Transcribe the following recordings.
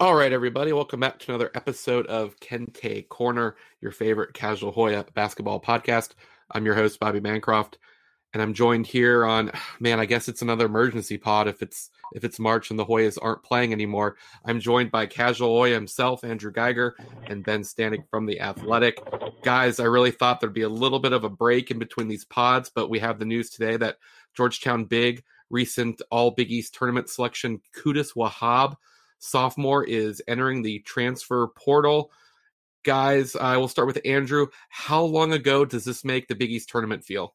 All right, everybody, welcome back to another episode of Kente Corner, your favorite casual Hoya basketball podcast. I'm your host, Bobby Bancroft, and I'm joined here on man, I guess it's another emergency pod if it's if it's March and the Hoyas aren't playing anymore. I'm joined by casual Hoya himself, Andrew Geiger, and Ben Standig from the Athletic. Guys, I really thought there'd be a little bit of a break in between these pods, but we have the news today that Georgetown Big recent All Big East tournament selection, Qudus Wahab, sophomore, is entering the transfer portal. Guys, I will start with Andrew. How long ago does this make the Big East tournament feel?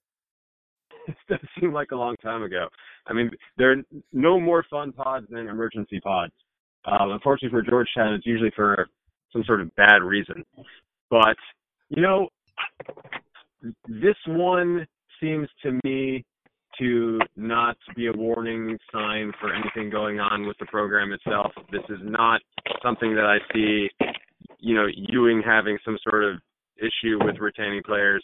It does seem like a long time ago. I mean, there are no more fun pods than emergency pods. Um, unfortunately for Georgetown, it's usually for some sort of bad reason. But, you know, this one seems to me to not be a warning sign for anything going on with the program itself. This is not something that I see, you know, Ewing having some sort of issue with retaining players.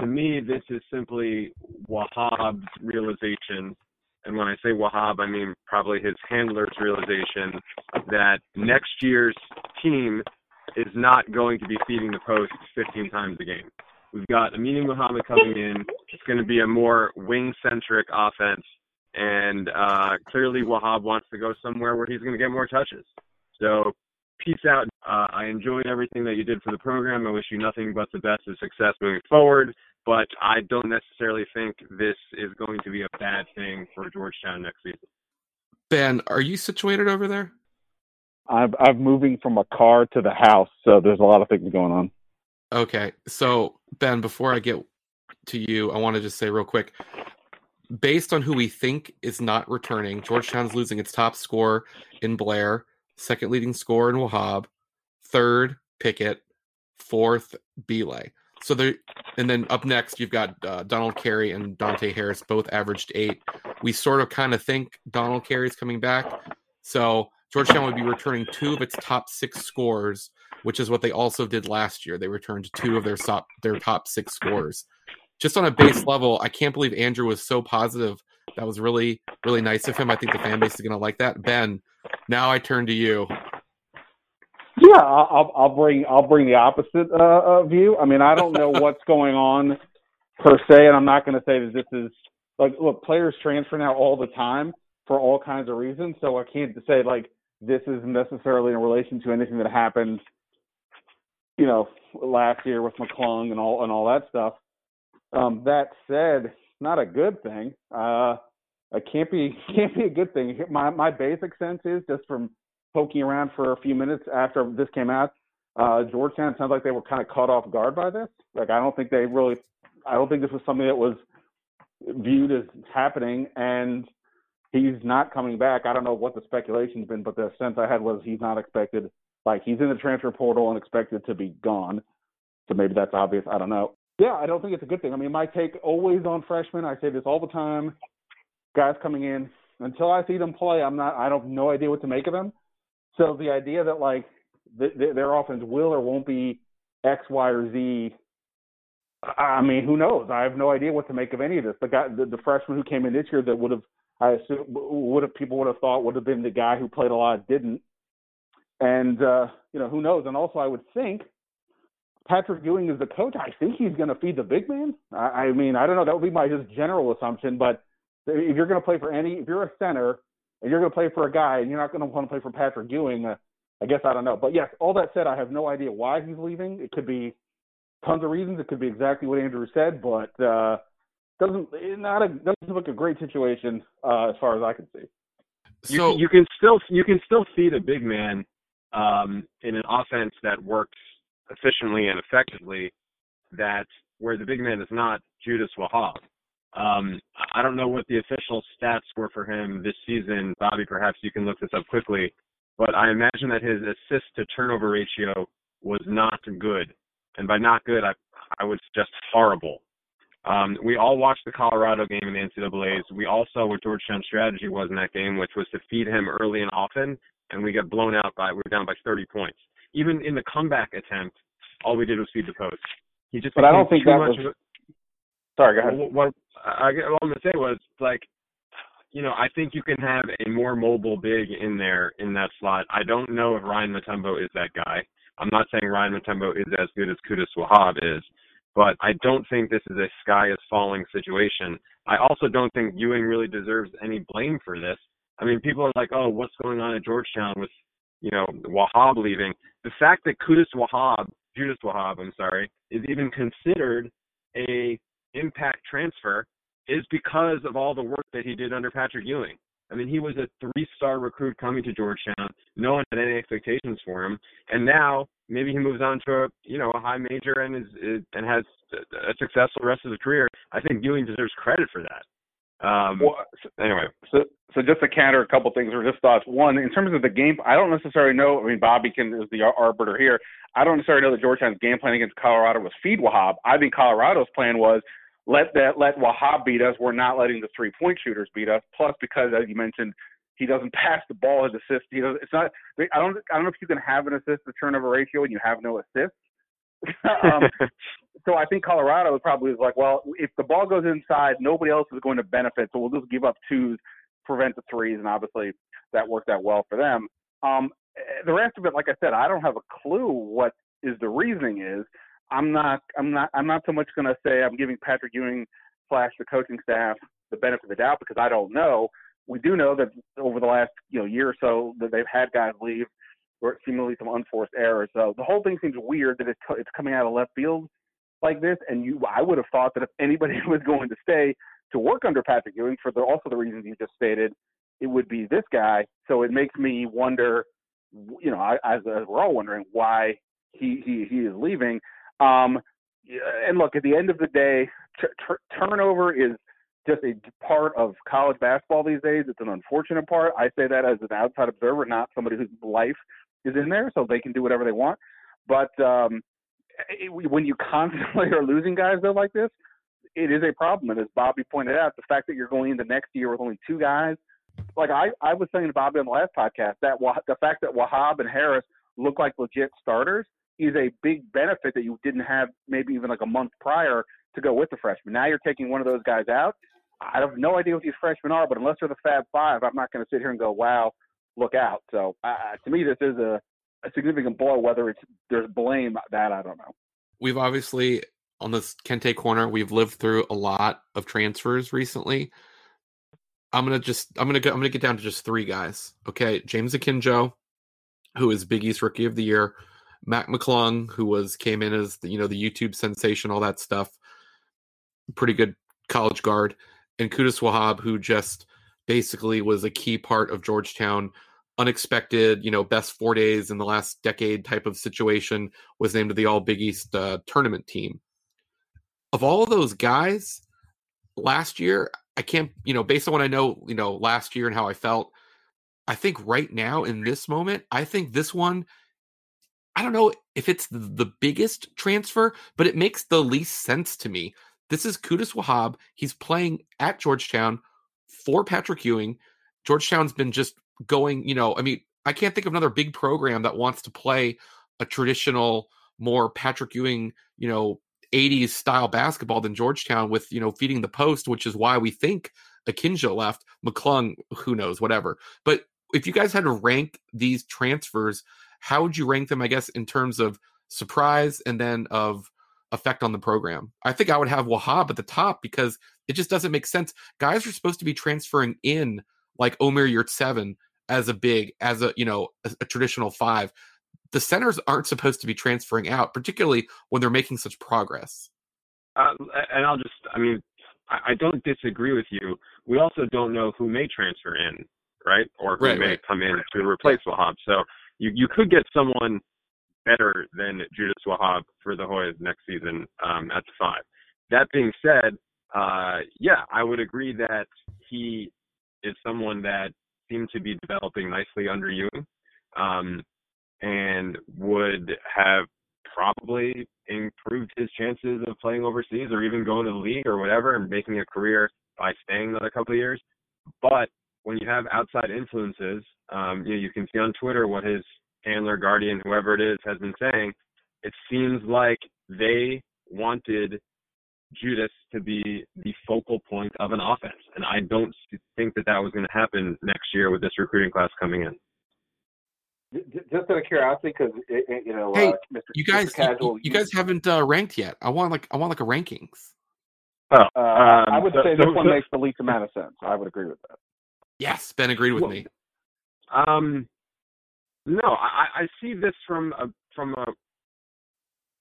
To me, this is simply Wahab's realization. And when I say Wahab, I mean probably his handler's realization that next year's team is not going to be feeding the post 15 times a game. We've got Aminu Mohammed coming in. It's going to be a more wing centric offense. And uh, clearly, Wahab wants to go somewhere where he's going to get more touches. So, peace out. Uh, I enjoyed everything that you did for the program. I wish you nothing but the best of success moving forward. But I don't necessarily think this is going to be a bad thing for Georgetown next season. Ben, are you situated over there? I'm I'm moving from a car to the house, so there's a lot of things going on. Okay. So, Ben, before I get to you, I want to just say real quick based on who we think is not returning, Georgetown's losing its top scorer in Blair, second leading scorer in Wahab, third Pickett, fourth Bile. So there, and then up next you've got uh, Donald Carey and Dante Harris, both averaged eight. We sort of kind of think Donald Carey's coming back, so Georgetown would be returning two of its top six scores which is what they also did last year. They returned two of their top their top six scores. Just on a base level, I can't believe Andrew was so positive. That was really really nice of him. I think the fan base is going to like that. Ben, now I turn to you. Yeah, I'll, I'll bring I'll bring the opposite uh, view. I mean, I don't know what's going on per se, and I'm not going to say that this is like look, players transfer now all the time for all kinds of reasons. So I can't say like this is necessarily in relation to anything that happened you know, last year with McClung and all and all that stuff. Um, that said, not a good thing. Uh, it can't be can't be a good thing. My my basic sense is just from poking around for a few minutes after this came out, uh, Georgetown sounds like they were kind of caught off guard by this. Like I don't think they really, I don't think this was something that was viewed as happening, and he's not coming back. I don't know what the speculation's been, but the sense I had was he's not expected like he's in the transfer portal and expected to be gone. So maybe that's obvious. I don't know. Yeah, I don't think it's a good thing. I mean, my take always on freshmen. I say this all the time. Guys coming in until I see them play, I'm not. I don't no idea what to make of them. So the idea that like th- th- their offense will or won't be X, Y, or Z. I mean, who knows? I have no idea what to make of any of this. The guy, the, the freshman who came in this year, that would have, I assume, would have people would have thought would have been the guy who played a lot, didn't. And uh, you know, who knows? And also, I would think Patrick Ewing is the coach. I think he's going to feed the big man. I, I mean, I don't know. That would be my just general assumption. But if you're going to play for any, if you're a center and you're going to play for a guy and you're not going to want to play for Patrick Ewing, uh, I guess I don't know. But yes, all that said, I have no idea why he's leaving. It could be tons of reasons. It could be exactly what Andrew said, but uh, doesn't not a doesn't look a great situation uh, as far as I can see. So you, you can still you can still feed a big man um, in an offense that works efficiently and effectively, that where the big man is not Judas Wahab. Um, I don't know what the official stats were for him this season. Bobby, perhaps you can look this up quickly. But I imagine that his assist to turnover ratio was not good. And by not good, I, I would suggest horrible. Um, we all watched the Colorado game in the NCAA's. We all saw what Georgetown's strategy was in that game, which was to feed him early and often and we got blown out by we were down by 30 points. Even in the comeback attempt, all we did was feed the post. He just but I don't think that was. A, Sorry, go ahead. What, what, I, what I'm gonna say was like you know, I think you can have a more mobile big in there in that slot. I don't know if Ryan Mutombo is that guy. I'm not saying Ryan Mutombo is as good as Qudus Wahab is, but I don't think this is a sky is falling situation. I also don't think Ewing really deserves any blame for this. I mean, people are like, oh, what's going on at Georgetown with, you know, Wahab leaving? The fact that Qudus Wahab, Judas Wahab, I'm sorry, is even considered a impact transfer is because of all the work that he did under Patrick Ewing. I mean, he was a three-star recruit coming to Georgetown. No one had any expectations for him, and now maybe he moves on to a you know a high major and is, is and has a successful rest of his career. I think Ewing deserves credit for that. Um, well, anyway, so so just to counter a couple things or just thoughts. One, in terms of the game, I don't necessarily know. I mean, Bobby can is the arbiter here. I don't necessarily know that Georgetown's game plan against Colorado was feed Wahab. I think Colorado's plan was let that let Wahab beat us. We're not letting the three point shooters beat us. Plus, because as you mentioned, he doesn't pass the ball. His assist, he doesn't. It's not. I don't. I don't know if you can have an assist to turnover ratio and you have no assists. um, so I think Colorado probably is like, well, if the ball goes inside, nobody else is going to benefit. So we'll just give up twos, prevent the threes, and obviously that worked out well for them. Um, the rest of it, like I said, I don't have a clue what is the reasoning is. I'm not I'm not I'm not so much going to say I'm giving Patrick Ewing slash the coaching staff the benefit of the doubt because I don't know. We do know that over the last you know year or so that they've had guys leave or seemingly some unforced errors. So the whole thing seems weird that it's it's coming out of left field like this. And you I would have thought that if anybody was going to stay to work under Patrick Ewing for the, also the reasons you just stated, it would be this guy. So it makes me wonder, you know, as, as we're all wondering why he he he is leaving. Um, and look, at the end of the day, t- t- turnover is just a part of college basketball these days. It's an unfortunate part. I say that as an outside observer, not somebody whose life is in there, so they can do whatever they want. But um, it, when you constantly are losing guys though like this, it is a problem. And as Bobby pointed out, the fact that you're going into next year with only two guys, like I, I was saying to Bobby on the last podcast, that the fact that Wahab and Harris look like legit starters is a big benefit that you didn't have maybe even like a month prior to go with the freshman. Now you're taking one of those guys out. I have no idea what these freshmen are, but unless they're the Fab Five, I'm not going to sit here and go, "Wow, look out." So uh, to me, this is a, a significant blow. Whether it's there's blame that I don't know. We've obviously on this Kente corner, we've lived through a lot of transfers recently. I'm gonna just I'm gonna go I'm gonna get down to just three guys. Okay, James Akinjo, who is Big East Rookie of the Year. Mac McClung, who was came in as the, you know the YouTube sensation, all that stuff, pretty good college guard, and Qudus Wahab, who just basically was a key part of Georgetown. Unexpected, you know, best four days in the last decade type of situation was named to the All Big East uh, tournament team. Of all of those guys, last year, I can't, you know, based on what I know, you know, last year and how I felt, I think right now in this moment, I think this one I don't know if it's the biggest transfer, but it makes the least sense to me. This is Qudus Wahab. He's playing at Georgetown for Patrick Ewing. Georgetown's been just going, you know, I mean, I can't think of another big program that wants to play a traditional, more Patrick Ewing, you know, 80s style basketball than Georgetown with, you know, feeding the post, which is why we think Akinjo left. McClung, who knows, whatever. But if you guys had to rank these transfers, how would you rank them, I guess, in terms of surprise and then of effect on the program? I think I would have Wahab at the top because it just doesn't make sense. Guys are supposed to be transferring in like Omer Yurtseven as a big, as a, you know, a, a traditional five. The centers aren't supposed to be transferring out, particularly when they're making such progress. Uh, and I'll just, I mean, I, I don't disagree with you. We also don't know who may transfer in, right? Or who right, may right. come in to replace Wahab. So you you could get someone better than Judas Wahab for the Hoyas next season um, at the five. That being said, uh, yeah, I would agree that he is someone that seemed to be developing nicely under Ewing, um, and would have probably improved his chances of playing overseas or even going to the league or whatever and making a career by staying another couple of years. But when you have outside influences, um, you know, you can see on Twitter what his handler, guardian, whoever it is, has been saying. It seems like they wanted Judas to be the focal point of an offense, and I don't think that that was going to happen next year with this recruiting class coming in. Just out of curiosity, because you know, hey, uh, Mr. you guys, Mr. Casual, you, you guys haven't uh, ranked yet. I want like I want like a rankings. Oh, Uh, I would um, so- say so- this one so- makes the least amount of sense. I would agree with that. Yes, Ben agreed with Well, me. Um, no, I, I see this from a from a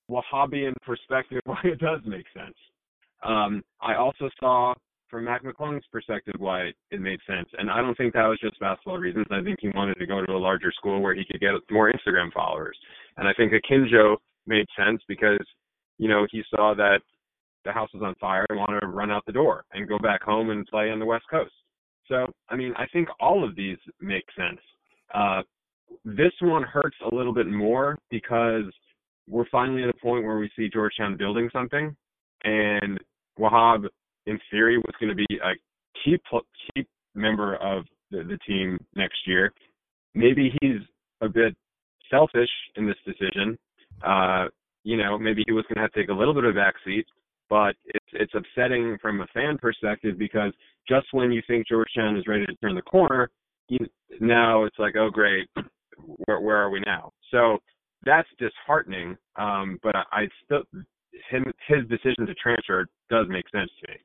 Wahhabian perspective why it does make sense. Um, I also saw from Mac McClung's perspective why it made sense, and I don't think that was just basketball reasons. I think he wanted to go to a larger school where he could get more Instagram followers, and I think Akinjo made sense because you know he saw that the house was on fire and wanted to run out the door and go back home and play on the West Coast. So, I mean, I think all of these make sense. Uh, this one hurts a little bit more because we're finally at a point where we see Georgetown building something, and Wahab, in theory, was going to be a key pl- key member of the, the team next year. Maybe he's a bit selfish in this decision. Uh, you know, maybe he was going to have to take a little bit of a backseat, but it's it's upsetting from a fan perspective because just when you think Georgetown is ready to turn the corner, you, now it's like, oh great, where where are we now? So that's disheartening. Um, but I, I still him his decision to transfer does make sense to me.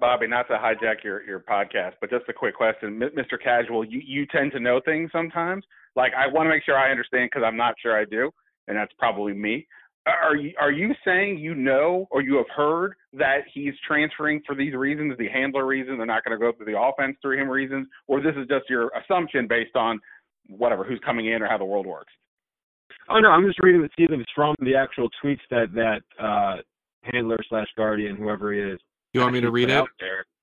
Bobby, not to hijack your, your podcast, but just a quick question. Mr. Casual, you, you tend to know things sometimes. Like, I want to make sure I understand because I'm not sure I do, and that's probably me. Are you, are you saying you know or you have heard that he's transferring for these reasons, the handler reasons, they're not going to go through the offense through him reasons, or this is just your assumption based on whatever, who's coming in or how the world works? Oh no, I'm just reading the tea leaves from the actual tweets that that uh, handler slash guardian, whoever he is. You want me to read it?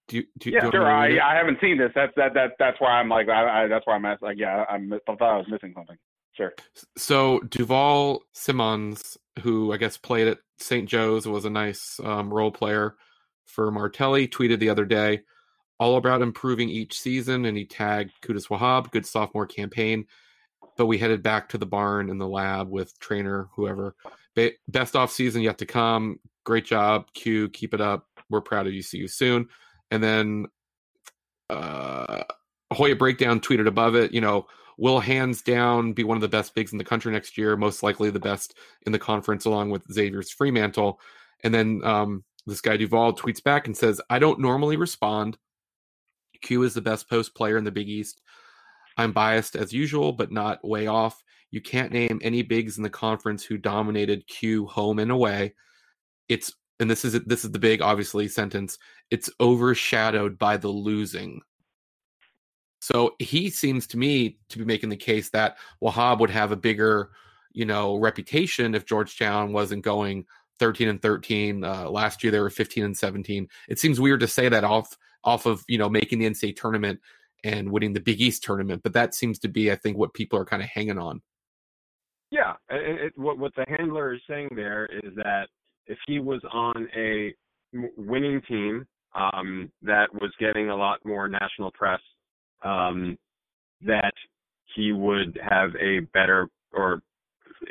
Do you, do, Yeah, do you sure. want me to I. I haven't seen this. That's that that that's why I'm like I, I that's why I'm asking. Like, yeah, I'm, I thought I was missing something. Sure. So Duval Simmons, who I guess played at St. Joe's, was a nice um, role player for Martelli, tweeted the other day all about improving each season, and he tagged Qudus Wahab, good sophomore campaign. But we headed back to the barn in the lab with trainer, whoever. Be- best off season yet to come. Great job, Q. Keep it up. We're proud of you. See you soon. And then uh, Hoya Breakdown tweeted above it, you know, will hands down be one of the best bigs in the country next year, most likely the best in the conference, along with Xavier's Freemantle. And then um, this guy Duval tweets back and says, I don't normally respond. Q is the best post player in the Big East. I'm biased as usual, but not way off. You can't name any bigs in the conference who dominated Q home and away. It's and this is this is the big obviously sentence. It's overshadowed by the losing. So he seems to me to be making the case that Wahab would have a bigger, you know, reputation if Georgetown wasn't going 13 and 13. Uh, last year they were 15 and 17. It seems weird to say that off off of you know making the NCAA tournament and winning the Big East tournament, but that seems to be, I think, what people are kind of hanging on. Yeah, it, it, what what the handler is saying there is that if he was on a winning team um, that was getting a lot more national press, um, that he would have a better or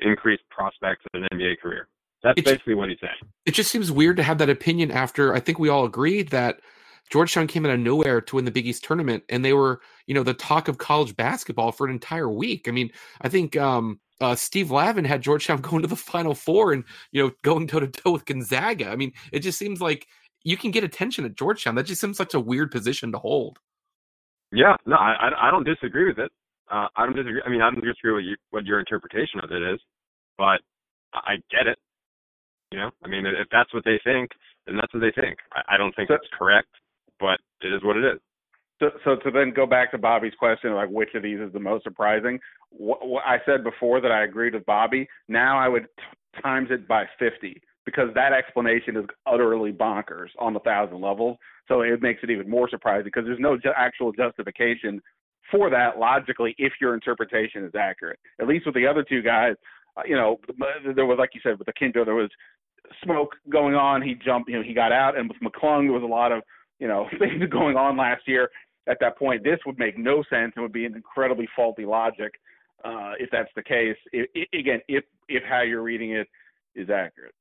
increased prospects of an NBA career. That's It's- basically what he's saying. It just seems weird to have that opinion after I think we all agreed that Georgetown came out of nowhere to win the Big East tournament, and they were, you know, the talk of college basketball for an entire week. I mean, I think um, uh, Steve Lavin had Georgetown going to the Final Four and you know going toe to toe with Gonzaga. I mean, it just seems like you can get attention at Georgetown. That just seems such a weird position to hold. Yeah, no, I, I- I don't disagree with it. Uh, I don't disagree. I mean, I don't disagree with you, what your interpretation of it is, but I I get it. You know, I mean, if that's what they think, then that's what they think. I, I don't think So- it's correct, but it is what it is. So, so to then go back to Bobby's question, like which of these is the most surprising? What, what I said before that I agreed with Bobby. Now I would t- times it by 50 because that explanation is utterly bonkers on a thousand levels. So it makes it even more surprising because there's no ju- actual justification for that logically if your interpretation is accurate. At least with the other two guys, uh, you know, there was like you said with the Kinjo, there was smoke going on. He jumped, you know, he got out, and with McClung, there was a lot of you know things going on last year at that point, this would make no sense and would be an incredibly faulty logic uh, if that's the case. If, i again, if if how you're reading it is accurate.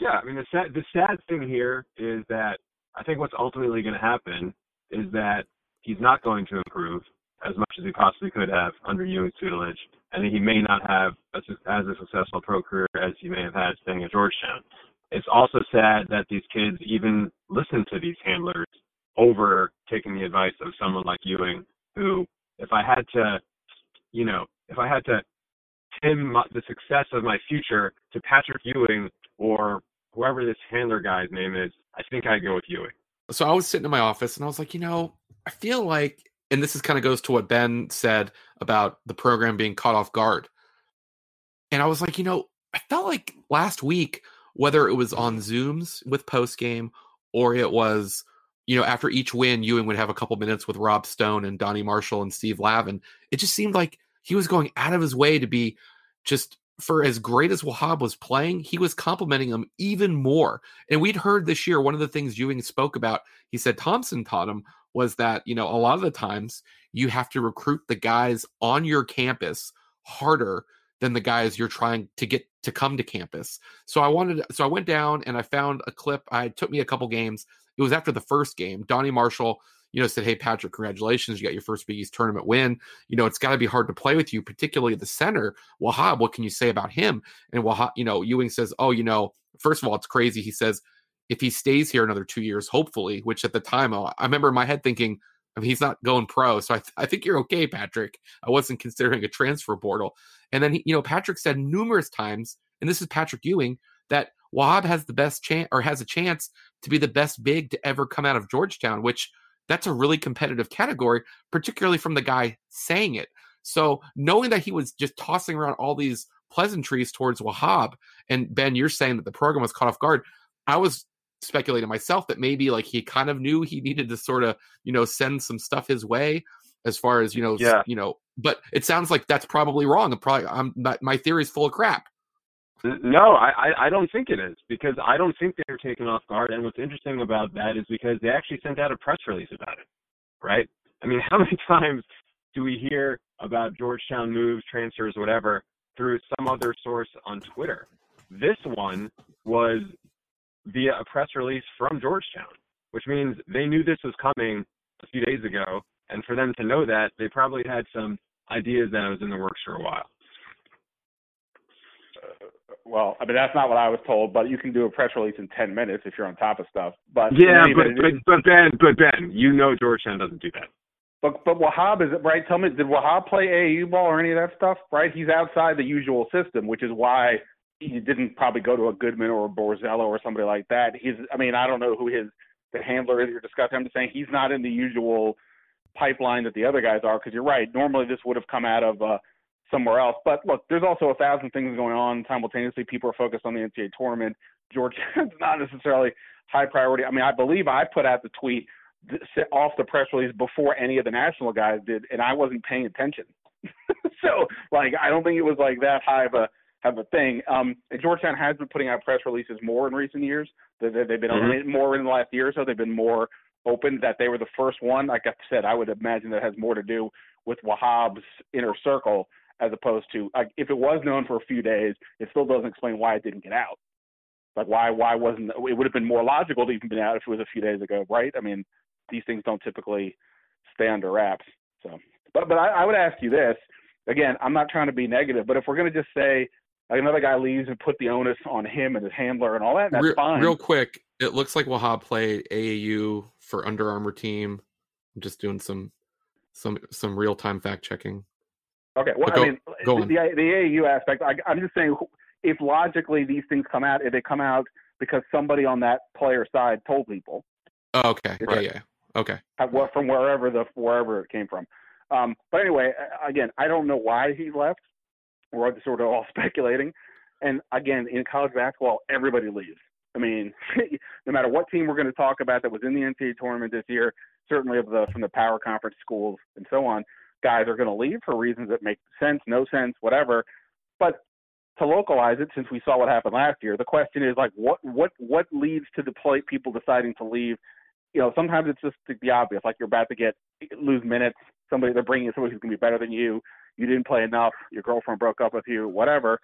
Yeah, I mean the sad the sad thing here is that I think what's ultimately going to happen is that he's not going to improve as much as he possibly could have under Ewing's tutelage, and he may not have a, as a successful pro career as he may have had staying at Georgetown. It's also sad that these kids even listen to these handlers over taking the advice of someone like Ewing, who, if I had to, you know, if I had to pin my, the success of my future to Patrick Ewing or whoever this handler guy's name is, I think I'd go with Ewing. So I was sitting in my office and I was like, you know, I feel like, and this is kind of goes to what Ben said about the program being caught off guard. And I was like, you know, I felt like last week, whether it was on Zooms with post game or it was, you know, after each win, Ewing would have a couple minutes with Rob Stone and Donnie Marshall and Steve Lavin. It just seemed like he was going out of his way to be just for as great as Wahab was playing, he was complimenting him even more. And we'd heard this year, one of the things Ewing spoke about, he said Thompson taught him was that, you know, a lot of the times you have to recruit the guys on your campus harder than the guys you're trying to get to come to campus. So I wanted, so I went down and I found a clip. I took me a couple games. It was after the first game. Donnie Marshall you know, said, Hey, Patrick, congratulations. You got your first Big East tournament win. You know, it's got to be hard to play with you, particularly the center. Wahab, what can you say about him? And Wahab, you know, Ewing says, Oh, you know, first of all, it's crazy. He says, if he stays here another two years, hopefully, which at the time, I remember in my head thinking, Mean, he's not going pro. So I, th- I think you're okay, Patrick. I wasn't considering a transfer portal. And then, he, you know, Patrick said numerous times, and this is Patrick Ewing, that Wahab has the best chance or has a chance to be the best big to ever come out of Georgetown, which – that's a really competitive category, particularly from the guy saying it. So knowing that he was just tossing around all these pleasantries towards Wahab, and Ben, you're saying that the program was caught off guard. I was speculating myself that maybe like he kind of knew he needed to sort of you know send some stuff his way as far as you know yeah. you know but it sounds like that's probably wrong I'm probably i'm my, my theory is full of crap no, I, I don't think it is because I don't think they were taken off guard. And what's interesting about that is because they actually sent out a press release about it, right? I mean, how many times do we hear about Georgetown moves, transfers, whatever, through some other source on Twitter? This one was via a press release from Georgetown, which means they knew this was coming a few days ago. And for them to know that, they probably had some ideas that it was in the works for a while uh, well, I mean that's not what I was told, but you can do a press release in ten minutes if you're on top of stuff. But yeah, but, but but Ben, but Ben, you know Georgetown doesn't do that. But but Wahab is it right? Tell me, did Wahab play AAU ball or any of that stuff? Right, he's outside the usual system, which is why he didn't probably go to a Goodman or a Borzello or somebody like that. He's, I mean, I don't know who his the handler is you're discussing. I'm just saying he's not in the usual pipeline that the other guys are. Because you're right, normally this would have come out of. Uh, somewhere else. But look, there's also a thousand things going on simultaneously. People are focused on the NCAA tournament. Georgia's not necessarily high priority. I mean, I believe I put out the tweet off the press release before any of the national guys did, and I wasn't paying attention. so, like, I don't think it was like that high of a have a thing. Um, Georgetown has been putting out press releases more in recent years. They, have been mm-hmm. more in the last year or so. They've been more open that they were the first one. Like I said, I would imagine that has more to do with Wahab's inner circle as opposed to like if it was known for a few days, it still doesn't explain why it didn't get out. Like why why wasn't it would have been more logical to even been out if it was a few days ago, right? I mean, these things don't typically stay under wraps. So, but but I, I would ask you this again. I'm not trying to be negative, but if we're going to just say like another guy leaves and put the onus on him and his handler and all that, that's real, fine. Real quick, it looks like Wahab played AAU for Under Armour team. I'm just doing some some some real time fact checking. Okay. Well, go, I mean, the, the, the AAU aspect. I, I'm just saying, if logically these things come out, if they come out because somebody on that player side told people. Oh, okay. Right. Yeah. Yeah. Okay. From wherever the wherever it came from. Um, but anyway, again, I don't know why he left. We're sort of all speculating. And again, in college basketball, everybody leaves. I mean, no matter what team we're going to talk about that was in the NCAA tournament this year, certainly of the from the power conference schools and so on, guys are going to leave for reasons that make sense, no sense, whatever. But to localize it, since we saw what happened last year, the question is like, what what what leads to the play, people deciding to leave? You know, sometimes it's just the obvious, like you're about to get lose minutes. Somebody they're bringing somebody who's going to be better than you. You didn't play enough. Your girlfriend broke up with you. Whatever.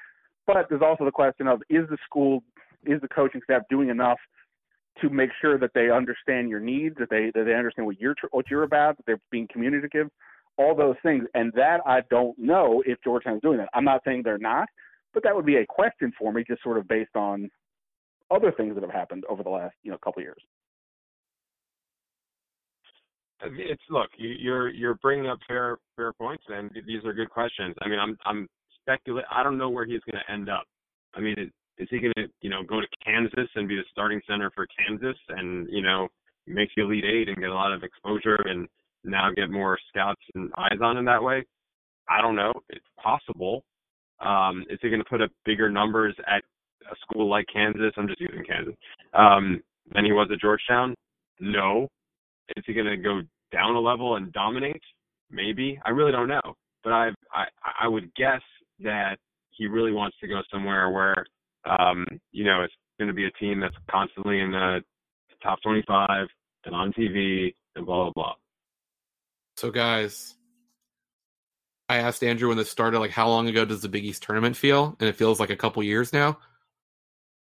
But there's also the question of is the school is the coaching staff doing enough to make sure that they understand your needs, that they that they understand what you're what you're about, that they're being communicative, all those things. And that I don't know if Georgetown's doing that. I'm not saying they're not, but that would be a question for me, just sort of based on other things that have happened over the last you know couple of years. It's look, you're you're bringing up fair fair points, and these are good questions. I mean, I'm I'm speculating. I don't know where he's going to end up. I mean, is he going to you know go to Kansas and be the starting center for Kansas, and you know make the Elite Eight and get a lot of exposure, and now get more scouts and eyes on him that way? I don't know. It's possible. Um, is he going to put up bigger numbers at a school like Kansas? I'm just using Kansas. Um, than he was at Georgetown? No. Is he going to go down a level and dominate? Maybe. I really don't know. But I I I would guess that he really wants to go somewhere where um, you know it's going to be a team that's constantly in the top 25 and on TV and blah blah blah. So guys, I asked Andrew when this started, like, how long ago does the Big East tournament feel? And it feels like a couple years now.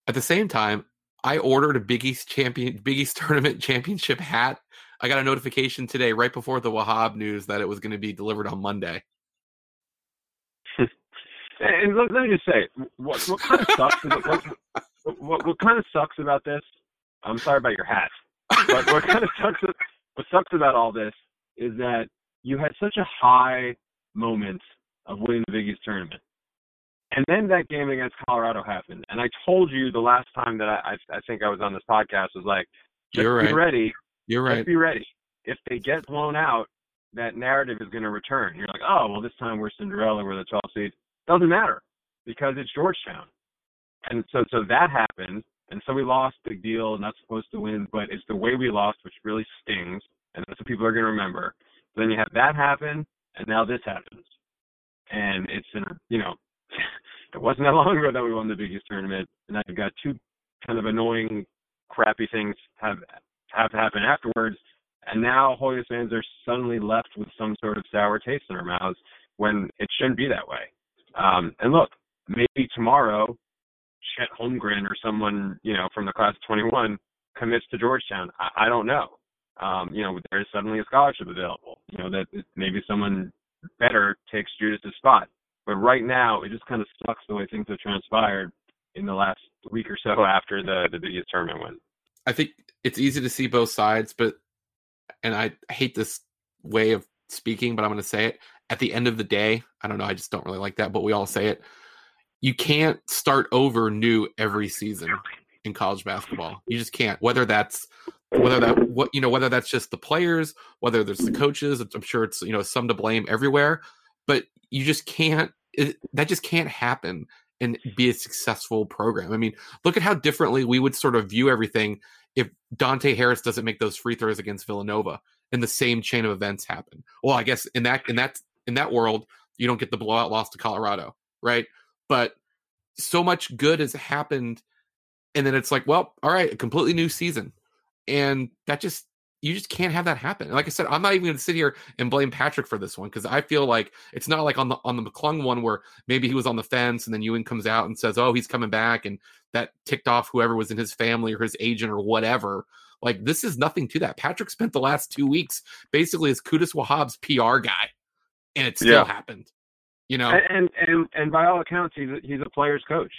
At the same time, I ordered a Big East champion, Big East tournament championship hat. I got a notification today, right before the Wahab news, that it was going to be delivered on Monday. and let, let, me just say, what, what kind of sucks? what, what, what kind of sucks about this? I'm sorry about your hat, but what kind of sucks? What sucks about all this is that you had such a high moment of winning the Big East tournament. And then that game against Colorado happened. And I told you the last time that I, I, I think I was on this podcast was like, just You're be right. ready. You're right. Just be ready. If they get blown out, that narrative is going to return. You're like, oh, well, this time we're Cinderella, we're the 12 seed. Doesn't matter because it's Georgetown. And so, so that happened. And so we lost, big deal, not supposed to win, but it's the way we lost, which really stings. And that's what people are going to remember. Then you have that happen, and now this happens. And it's, in, you know, it wasn't that long ago that we won the Big East tournament, and I've got two kind of annoying, crappy things have have to happen afterwards. And now Hoyas fans are suddenly left with some sort of sour taste in their mouths when it shouldn't be that way. Um, and look, maybe tomorrow, Chet Holmgren or someone you know from the class of 21 commits to Georgetown. I, I don't know. Um, you know, there's suddenly a scholarship available. You know that maybe someone better takes Judas's spot. But right now, it just kind of sucks the way things have transpired in the last week or so after the the Big East tournament win. I think it's easy to see both sides, but and I hate this way of speaking, but I'm going to say it. At the end of the day, I don't know, I just don't really like that, but we all say it. You can't start over new every season in college basketball. You just can't. Whether that's whether that what you know whether that's just the players, whether there's the coaches, I'm sure it's you know some to blame everywhere, but you just can't it, that just can't happen and be a successful program. I mean, look at how differently we would sort of view everything if Dante Harris doesn't make those free throws against Villanova and the same chain of events happen. Well, I guess in that in that in that world, you don't get the blowout loss to Colorado, right? But so much good has happened and then it's like, well, all right, a completely new season. And that just you just can't have that happen. Like I said, I'm not even going to sit here and blame Patrick for this one because I feel like it's not like on the on the McClung one where maybe he was on the fence and then Ewing comes out and says, "Oh, he's coming back," and that ticked off whoever was in his family or his agent or whatever. Like this is nothing to that. Patrick spent the last two weeks basically as Qudus Wahab's PR guy, and it still Yeah. happened. You know, And, and and and by all accounts, he's a, he's a player's coach.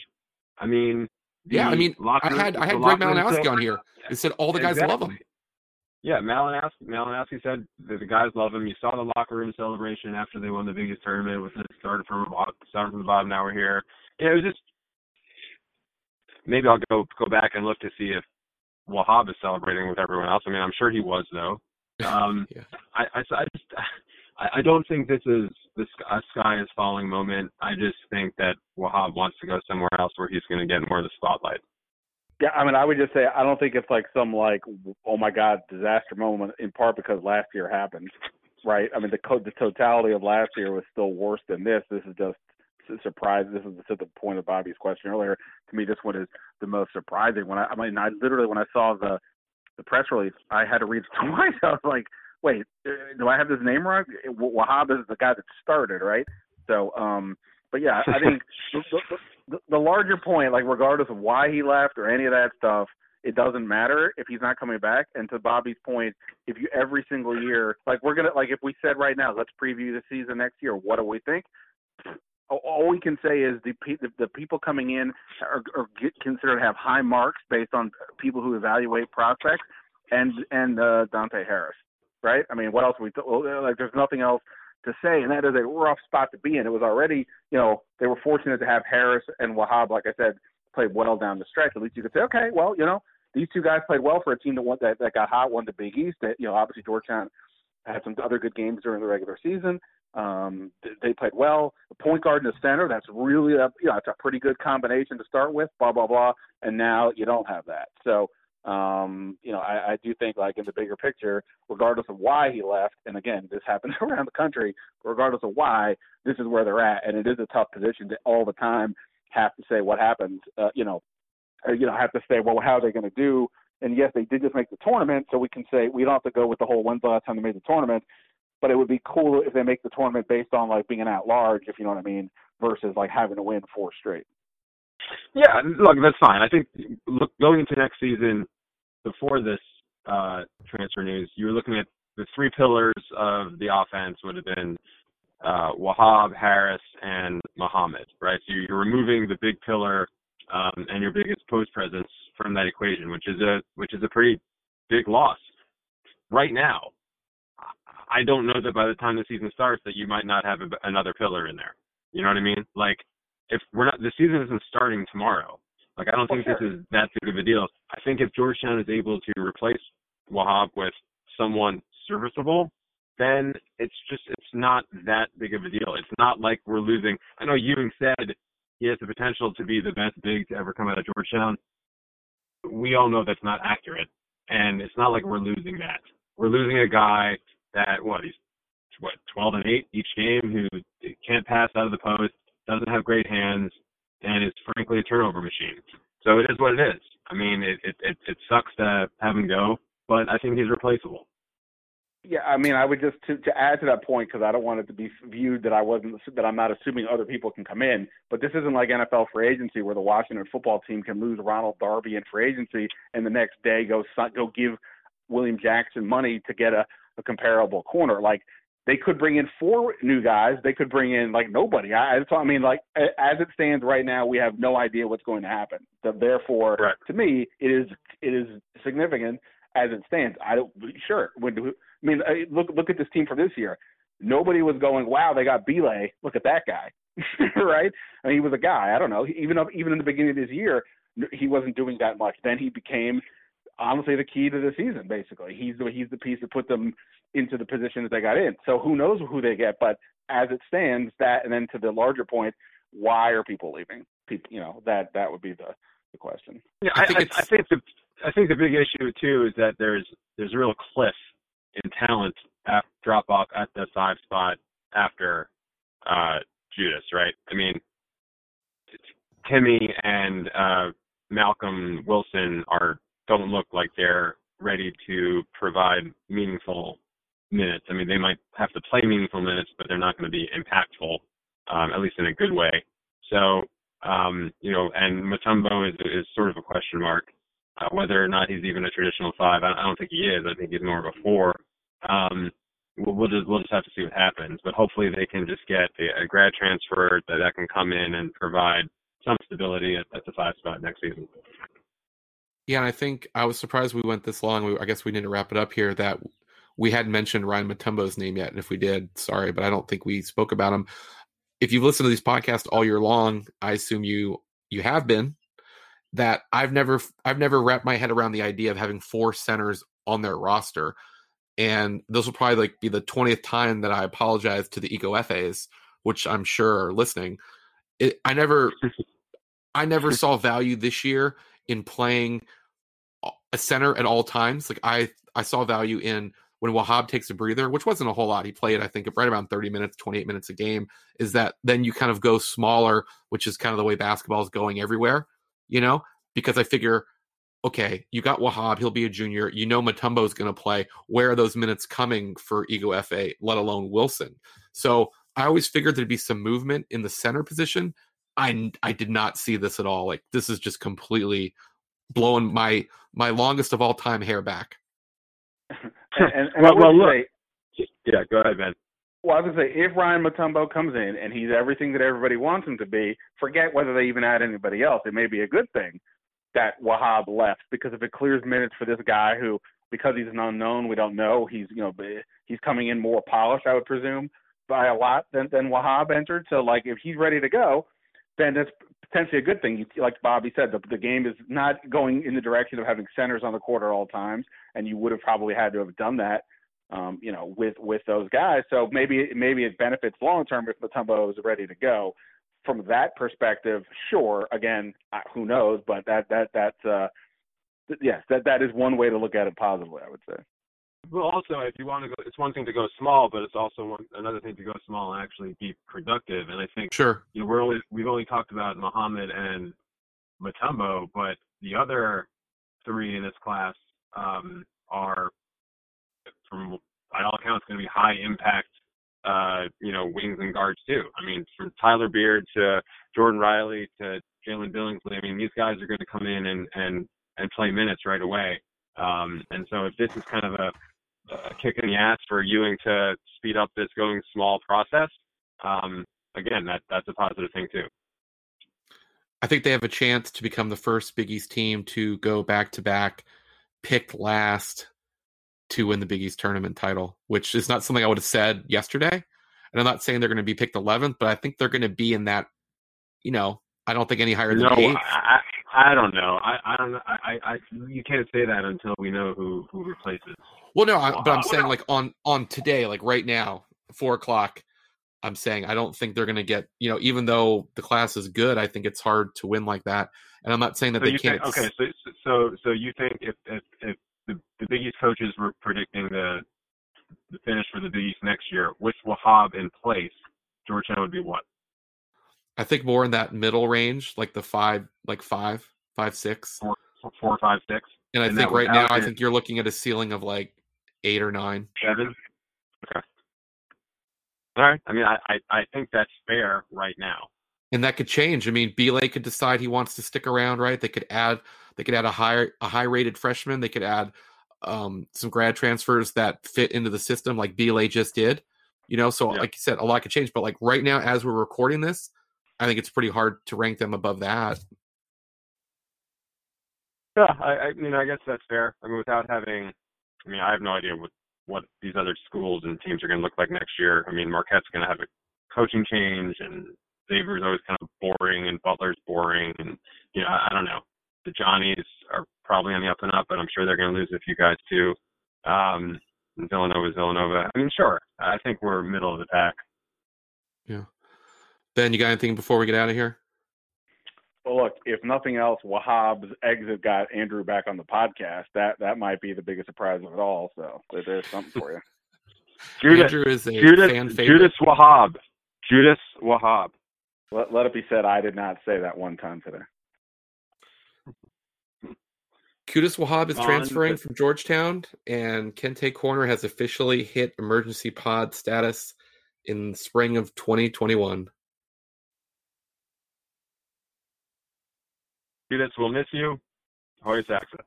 I mean, yeah. I mean, locker I had I had Greg locker Malinowski on here. It said all the guys love him. Yeah, Malinowski, Malinowski said that the guys love him. You saw the locker room celebration after they won the Big East tournament with it started from the bottom, started from the bottom. Now we're here. Yeah, it was just maybe I'll go go back and look to see if Wahab is celebrating with everyone else. I mean, I'm sure he was though. Um, Yeah. I, I, I just I, I don't think this is this a sky is falling moment. I just think that Wahab wants to go somewhere else where he's going to get more of the spotlight. Yeah, I mean, I would just say I don't think it's like some like oh my god disaster moment in part because last year happened, right? I mean, the co- the totality of last year was still worse than this. This is just surprise. This is to the point of Bobby's question earlier. To me, this one is the most surprising. When I, I mean, I literally when I saw the the press release, I had to read it twice. I was like, wait, uh, do I have this name wrong? Wahab is the guy that started, right? So, um, But yeah, I think the, the, the larger point, like regardless of why he left or any of that stuff, it doesn't matter if he's not coming back. And to Bobby's point, if you every single year, like we're gonna, like if we said right now, let's preview the season next year, what do we think? All we can say is the the, the people coming in are, are get considered to have high marks based on people who evaluate prospects, and and uh, Dante Harris, right? I mean, what else we like? There's nothing else to say, and that is a rough spot to be in. It was already, you know, they were fortunate to have Harris and Wahab, like I said, played well down the stretch. At least you could say, okay, well, you know, these two guys played well for a team that won that, that got hot, won the Big East. That you know, obviously Georgetown had some other good games during the regular season. Um, they played well. The point guard in the center, that's really a you know, it's a pretty good combination to start with. Blah blah blah. And now you don't have that. So um, you know, I, I do think like in the bigger picture, regardless of why he left, and again, this happens around the country, regardless of why, this is where they're at, and it is a tough position to all the time have to say what happened. Uh, you know, uh, you know, have to say, well, how are they going to do? And yes, they did just make the tournament, so we can say we don't have to go with the whole when's the last time they made the tournament. But it would be cool if they make the tournament based on like being an at large, if you know what I mean, versus like having to win four straight. Yeah, look, that's fine. I think look going into next season, before this uh, transfer news, you were looking at the three pillars of the offense would have been uh, Wahab, Harris, and Mohammed, right? So you're removing the big pillar um, and your biggest post presence from that equation, which is a which is a pretty big loss. Right now, I don't know that by the time the season starts that you might not have a, another pillar in there. You know what I mean? Like if we're not the season isn't starting tomorrow. Like I don't think sure. this is that big of a deal. I think if Georgetown is able to replace Wahab with someone serviceable, then it's just it's not that big of a deal. It's not like we're losing. I know Ewing said he has the potential to be the best big to ever come out of Georgetown. We all know that's not accurate, and it's not like we're mm-hmm. losing that. We're losing a guy that what he's what 12 and 8 each game who can't pass out of the post, doesn't have great hands, and is frankly a turnover machine. So it is what it is. I mean, it it it, it sucks to have him go, but I think he's replaceable. Yeah, I mean, I would just to, to add to that point because I don't want it to be viewed that I wasn't that I'm not assuming other people can come in. But this isn't like NFL free agency where the Washington football team can lose Ronald Darby in free agency and the next day go go give William Jackson money to get a, a comparable corner. Like they could bring in four new guys. They could bring in like nobody. I, I mean, like as it stands right now, we have no idea what's going to happen. So therefore, right. to me, it is it is significant as it stands. I don't sure. When, I mean, look look at this team for this year. Nobody was going, wow, they got Bile. Look at that guy, right? I mean, he was a guy. I don't know. Even up, even in the beginning of this year, he wasn't doing that much. Then he became honestly the key to the season. Basically, he's the he's the piece that put them into the position that they got in. So who knows who they get? But as it stands, that and then to the larger point, why are people leaving? People, you know, that that would be the the question. Yeah, I, I think, I, I think the I think the big issue too is that there's there's a real cliff in talent at, drop off at the five spot after uh, Judas, right? I mean, Timmy and uh, Malcolm Wilson are don't look like they're ready to provide meaningful minutes. I mean, they might have to play meaningful minutes, but they're not going to be impactful, um, at least in a good way. So, um, you know, and Mutombo is, is sort of a question mark. Uh, whether or not he's even a traditional five, I, I don't think he is. I think he's more of a four. Um, we'll, we'll just we'll just have to see what happens. But hopefully they can just get a, a grad transfer that that can come in and provide some stability at, at the five spot next season. Yeah, and I think I was surprised we went this long. We, I guess we need to wrap it up here. That we hadn't mentioned Ryan Mutombo's name yet, and if we did, sorry, but I don't think we spoke about him. If you've listened to these podcasts all year long, I assume you you have been. That I've never I've never wrapped my head around the idea of having four centers on their roster, and this will probably like be the twentieth time that I apologize to the Ighoefes, which I'm sure are listening. It, I never I never saw value this year in playing a center at all times. Like I I saw value in when Wahab takes a breather, which wasn't a whole lot. He played, I think, right around 30 minutes, 28 minutes a game. Is that then you kind of go smaller, which is kind of the way basketball is going everywhere, you know? Because I figure, okay, you got Wahab, he'll be a junior. You know Mutombo is going to play. Where are those minutes coming for Ighoefe, let alone Wilson? So I always figured there'd be some movement in the center position. I I did not see this at all. Like this is just completely blowing my my longest of all time hair back. and, and, and well, I would well, look. say, Yeah, go ahead, Ben. Well, I was gonna say if Ryan Mutombo comes in and he's everything that everybody wants him to be, forget whether they even add anybody else. It may be a good thing that Wahab left because if it clears minutes for this guy who, because he's an unknown, we don't know. He's you know he's coming in more polished, I would presume, by a lot than than Wahab entered. So like if he's ready to go, then that's potentially a good thing. Like Bobby said, the, the game is not going in the direction of having centers on the court at all times, and you would have probably had to have done that um, you know, with with those guys. So maybe maybe it benefits long term if Mutombo is ready to go. From that perspective, sure. Again, who knows? But that that that's uh, yes, that that is one way to look at it positively. I would say. Well, also, if you want to go, it's one thing to go small, but it's also one, another thing to go small and actually be productive. And I think Sure. you know we're only we've only talked about Mohammed and Mutombo, but the other three in this class um, are from by all accounts going to be high impact uh, you know, wings and guards too. I mean, from Tyler Beard to Jordan Riley to Jalen Billingsley, I mean, these guys are going to come in and and and play minutes right away. Um, and so if this is kind of a, a kick in the ass for Ewing to speed up this going small process, um, again, that that's a positive thing too. I think they have a chance to become the first Big East team to go back to back, picked last to win the Big East tournament title, which is not something I would have said yesterday. And I'm not saying they're going to be picked 11th, but I think they're going to be in that. You know, I don't think any higher than No, eighth. I, I don't know. I I don't know. I, I you can't say that until we know who who replaces. Well, no, I, but I'm saying like on on today, like right now, four o'clock. I'm saying I don't think they're going to get. You know, even though the class is good, I think it's hard to win like that. And I'm not saying that So they can't. think, okay, so so so you think if if if the, the Big East coaches were predicting the the finish for the Big East next year, with Wahab in place, Georgetown would be what? I think more in that middle range, like the five, like five, five, six. Four, four, five, six, And I And think right now, I think you're looking at a ceiling of like eight or nine. seven. Okay. All right. I mean, I, I I think that's fair right now. and that could change. I mean, Bile could decide he wants to stick around, right? They could add they could add a higher a high rated freshman. They could add um, some grad transfers that fit into the system, like Bile just did. You know, so Yeah. like you said, a lot could change. But like right now, as we're recording this, I think it's pretty hard to rank them above that. Yeah, I, I mean, I guess that's fair. I mean, without having, I mean, I have no idea what what these other schools and teams are going to look like next year. I mean, Marquette's going to have a coaching change, and Xavier's always kind of boring, and Butler's boring, and you know, I, I don't know. The Johnnies are probably on the up and up, but I'm sure they're going to lose a few guys too. Um, and Villanova's Villanova. I mean, sure, I think we're middle of the pack. Ben, you got anything before we get out of here? Well, look, if nothing else, Wahab's exit got Andrew back on the podcast. That that might be the biggest surprise of it all. So there's something for you. Judas, Andrew is a Judas, fan favorite. Judas Wahab, Judas Wahab. Let, let it be said, I did not say that one time today. Qudus Wahab is transferring the- from Georgetown, and Kente Corner has officially hit emergency pod status in spring of 2021. Judas, we'll miss you. Hoya Saxa.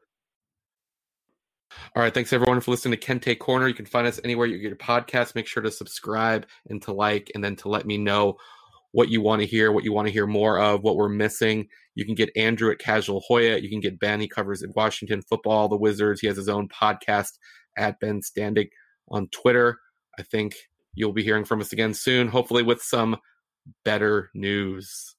All right, thanks everyone for listening to Kente Corner. You can find us anywhere you get your podcast. Make sure to subscribe and to like, and then to let me know what you want to hear, what you want to hear more of, what we're missing. You can get Andrew at Casual Hoya. You can get Ben. He covers in Washington football, the Wizards. He has his own podcast at Ben Standig on Twitter. I think you'll be hearing from us again soon, hopefully with some better news.